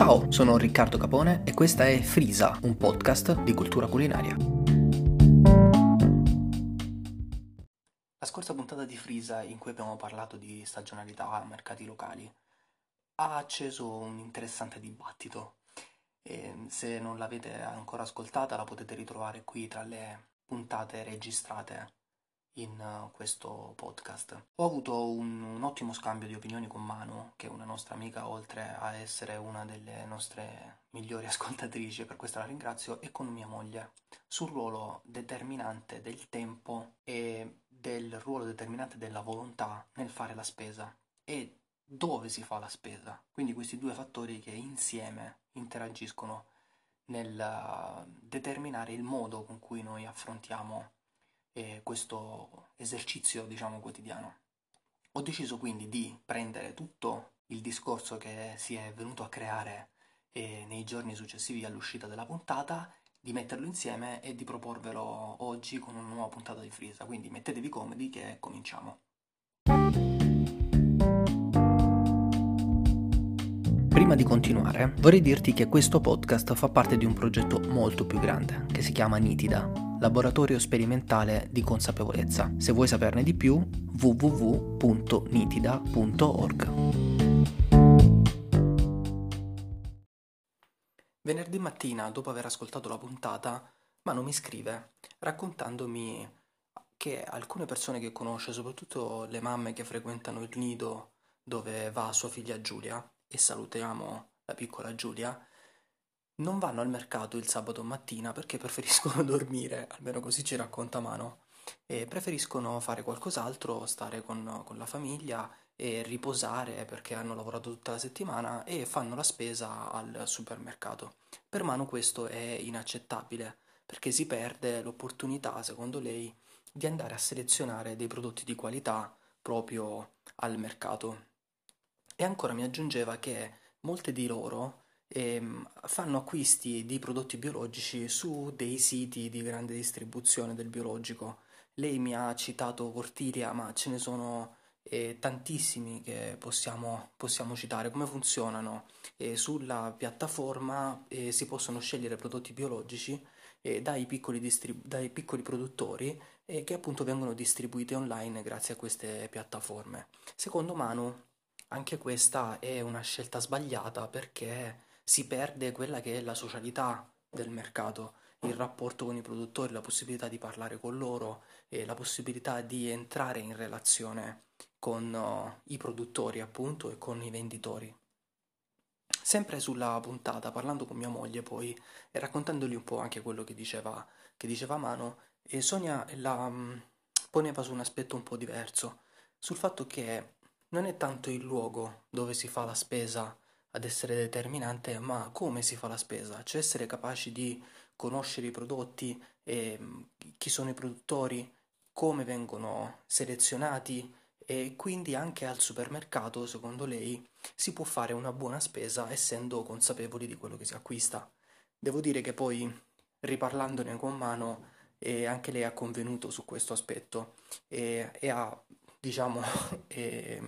Ciao, sono Riccardo Capone e questa è Frisa, un podcast di cultura culinaria. La scorsa puntata di Frisa, in cui abbiamo parlato di stagionalità, mercati locali, ha acceso un interessante dibattito. E se non l'avete ancora ascoltata, la potete ritrovare qui tra le puntate registrate in uh, questo podcast. Ho avuto un, un, ottimo scambio di opinioni con Manu, che è una nostra amica, oltre a essere una delle nostre migliori ascoltatrici, per questo la ringrazio, e con mia moglie, sul ruolo determinante del tempo e del ruolo determinante della volontà nel fare la spesa e dove si fa la spesa. Quindi questi due fattori che insieme interagiscono nel uh, determinare il modo con cui noi affrontiamo eh, questo esercizio, diciamo, quotidiano. Ho deciso quindi di prendere tutto il discorso che si è venuto a creare eh, nei giorni successivi all'uscita della puntata, di metterlo insieme e di proporvelo oggi con una nuova puntata di Frisa. Quindi mettetevi comodi che cominciamo. Prima di continuare, vorrei dirti che questo podcast fa parte di un progetto molto più grande, che si chiama Nitida, laboratorio sperimentale di consapevolezza. Se vuoi saperne di più, www.nitida.org. Venerdì mattina, dopo aver ascoltato la puntata, Manu mi scrive raccontandomi che alcune persone che conosce, soprattutto le mamme che frequentano il nido dove va sua figlia Giulia, e salutiamo la piccola Giulia, non vanno al mercato il sabato mattina perché preferiscono dormire, almeno così ci racconta Mano, e preferiscono fare qualcos'altro, stare con, con la famiglia e riposare perché hanno lavorato tutta la settimana e fanno la spesa al supermercato. Per Mano questo è inaccettabile perché si perde l'opportunità, secondo lei, di andare a selezionare dei prodotti di qualità proprio al mercato. E ancora mi aggiungeva che molte di loro fanno acquisti di prodotti biologici su dei siti di grande distribuzione del biologico. Lei mi ha citato Cortilia, ma ce ne sono eh, tantissimi che possiamo, possiamo, citare. Come funzionano? Eh, sulla piattaforma eh, si possono scegliere prodotti biologici dai piccoli, distribu- dai, piccoli produttori che appunto vengono distribuiti online grazie a queste piattaforme. Secondo Manu anche questa è una scelta sbagliata perché si perde quella che è la socialità del mercato, il rapporto con i produttori, la possibilità di parlare con loro e la possibilità di entrare in relazione con uh, i produttori appunto e con i venditori. Sempre sulla puntata, parlando con mia moglie poi e raccontandogli un po' anche quello che diceva, che diceva Mano, e Sonia la um, poneva su un aspetto un po' diverso, sul fatto che non è tanto il luogo dove si fa la spesa ad essere determinante, ma come si fa la spesa, cioè essere capaci di conoscere i prodotti, mm, chi sono i produttori, come vengono selezionati e quindi anche al supermercato, secondo lei, si può fare una buona spesa essendo consapevoli di quello che si acquista. Devo dire che poi, riparlandone con mano, eh, anche lei ha convenuto su questo aspetto e, e ha diciamo, eh,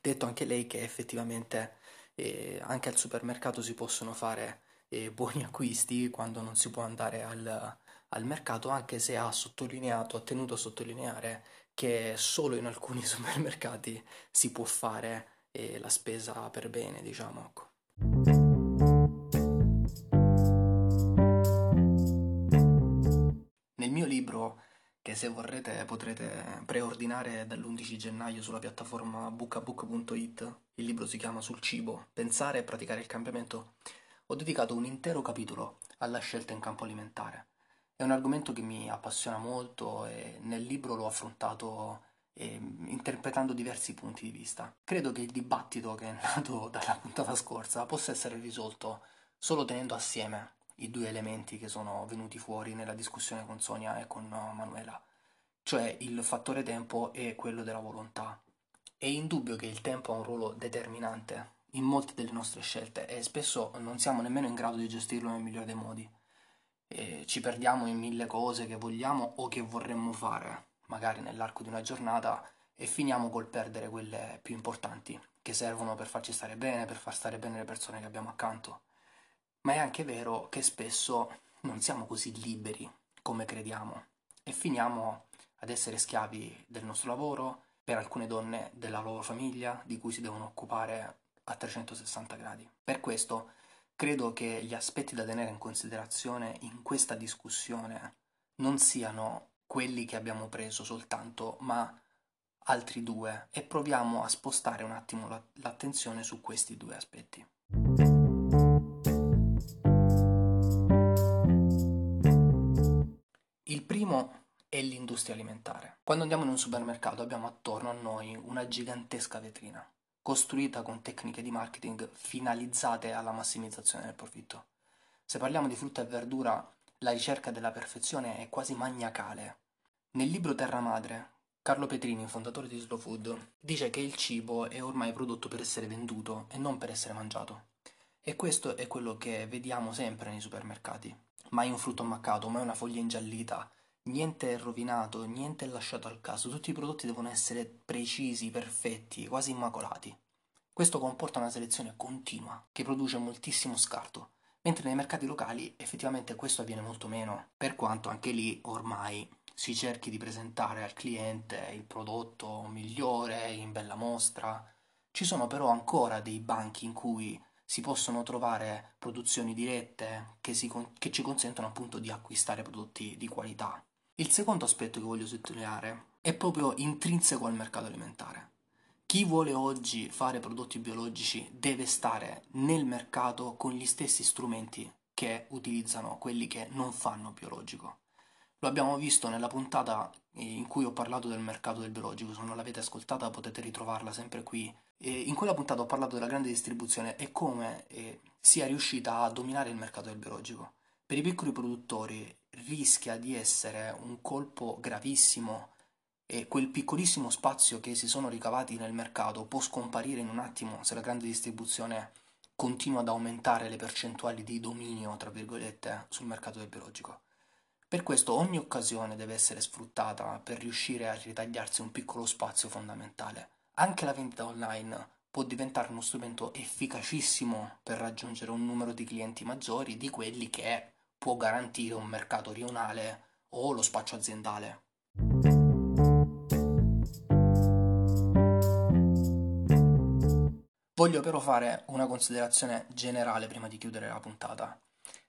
detto anche lei che effettivamente eh, anche al supermercato si possono fare eh, buoni acquisti quando non si può andare al, al mercato, anche se ha sottolineato, ha tenuto a sottolineare che solo in alcuni supermercati si può fare eh, la spesa per bene, diciamo. Ecco. Nel mio libro che se vorrete potrete preordinare dall'11 gennaio sulla piattaforma bookabook.it. Il libro si chiama Sul cibo, pensare e praticare il cambiamento. Ho dedicato un intero capitolo alla scelta in campo alimentare. È un argomento che mi appassiona molto e nel libro l'ho affrontato eh, interpretando diversi punti di vista. Credo che il dibattito che è nato dalla puntata scorsa possa essere risolto solo tenendo assieme i due elementi che sono venuti fuori nella discussione con Sonia e con uh, Manuela, cioè il fattore tempo e quello della volontà. È indubbio che il tempo ha un ruolo determinante in molte delle nostre scelte e spesso non siamo nemmeno in grado di gestirlo nel migliore dei modi. E ci perdiamo in mille cose che vogliamo o che vorremmo fare, magari nell'arco di una giornata, e finiamo col perdere quelle più importanti, che servono per farci stare bene, per far stare bene le persone che abbiamo accanto. Ma è anche vero che spesso non siamo così liberi come crediamo e finiamo ad essere schiavi del nostro lavoro, per alcune donne della loro famiglia, di cui si devono occupare a 360 gradi. Per questo credo che gli aspetti da tenere in considerazione in questa discussione non siano quelli che abbiamo preso soltanto, ma altri due e proviamo a spostare un attimo l'attenzione su questi due aspetti. Primo è l'industria alimentare. Quando andiamo in un supermercato abbiamo attorno a noi una gigantesca vetrina, costruita con tecniche di marketing finalizzate alla massimizzazione del profitto. Se parliamo di frutta e verdura, la ricerca della perfezione è quasi maniacale. Nel libro Terra Madre, Carlo Petrini, fondatore di Slow Food, dice che il cibo è ormai prodotto per essere venduto e non per essere mangiato. E questo è quello che vediamo sempre nei supermercati. Mai un frutto ammaccato, mai una foglia ingiallita, niente è rovinato, niente è lasciato al caso, tutti i prodotti devono essere precisi, perfetti, quasi immacolati. Questo comporta una selezione continua che produce moltissimo scarto, mentre nei mercati locali effettivamente questo avviene molto meno, per quanto anche lì ormai si cerchi di presentare al cliente il prodotto migliore, in bella mostra. Ci sono però ancora dei banchi in cui si possono trovare produzioni dirette che, con- che ci consentono appunto di acquistare prodotti di qualità. Il secondo aspetto che voglio sottolineare è proprio intrinseco al mercato alimentare. Chi vuole oggi fare prodotti biologici deve stare nel mercato con gli stessi strumenti che utilizzano quelli che non fanno biologico. Lo abbiamo visto nella puntata in cui ho parlato del mercato del biologico, se non l'avete ascoltata potete ritrovarla sempre qui. E in quella puntata ho parlato della grande distribuzione e come eh, sia riuscita a dominare il mercato del biologico. Per i piccoli produttori rischia di essere un colpo gravissimo e quel piccolissimo spazio che si sono ricavati nel mercato può scomparire in un attimo se la grande distribuzione continua ad aumentare le percentuali di dominio, tra virgolette, sul mercato del biologico. Per questo ogni occasione deve essere sfruttata per riuscire a ritagliarsi un piccolo spazio fondamentale. Anche la vendita online può diventare uno strumento efficacissimo per raggiungere un numero di clienti maggiori di quelli che può garantire un mercato rionale o lo spaccio aziendale. Voglio però fare una considerazione generale prima di chiudere la puntata.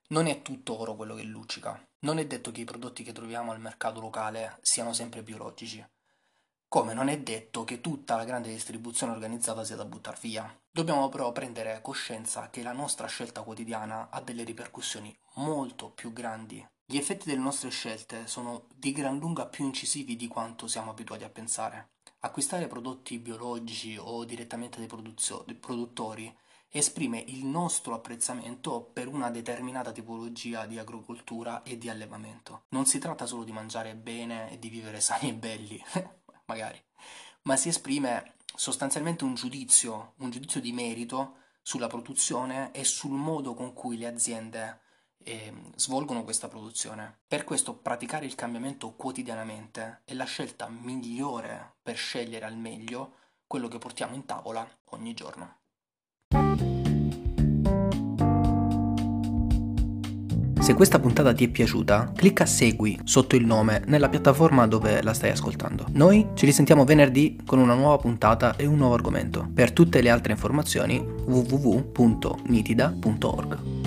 Non è tutto oro quello che luccica. Non è detto che i prodotti che troviamo al mercato locale siano sempre biologici. Come non è detto che tutta la grande distribuzione organizzata sia da buttare via. Dobbiamo però prendere coscienza che la nostra scelta quotidiana ha delle ripercussioni molto più grandi. Gli effetti delle nostre scelte sono di gran lunga più incisivi di quanto siamo abituati a pensare. Acquistare prodotti biologici o direttamente dai produttori esprime il nostro apprezzamento per una determinata tipologia di agricoltura e di allevamento. Non si tratta solo di mangiare bene e di vivere sani e belli, magari, ma si esprime sostanzialmente un giudizio, un giudizio di merito sulla produzione e sul modo con cui le aziende eh, svolgono questa produzione. Per questo praticare il cambiamento quotidianamente è la scelta migliore per scegliere al meglio quello che portiamo in tavola ogni giorno. Se questa puntata ti è piaciuta, clicca segui sotto il nome nella piattaforma dove la stai ascoltando. Noi ci risentiamo venerdì con una nuova puntata e un nuovo argomento. Per tutte le altre informazioni www.nitida.org.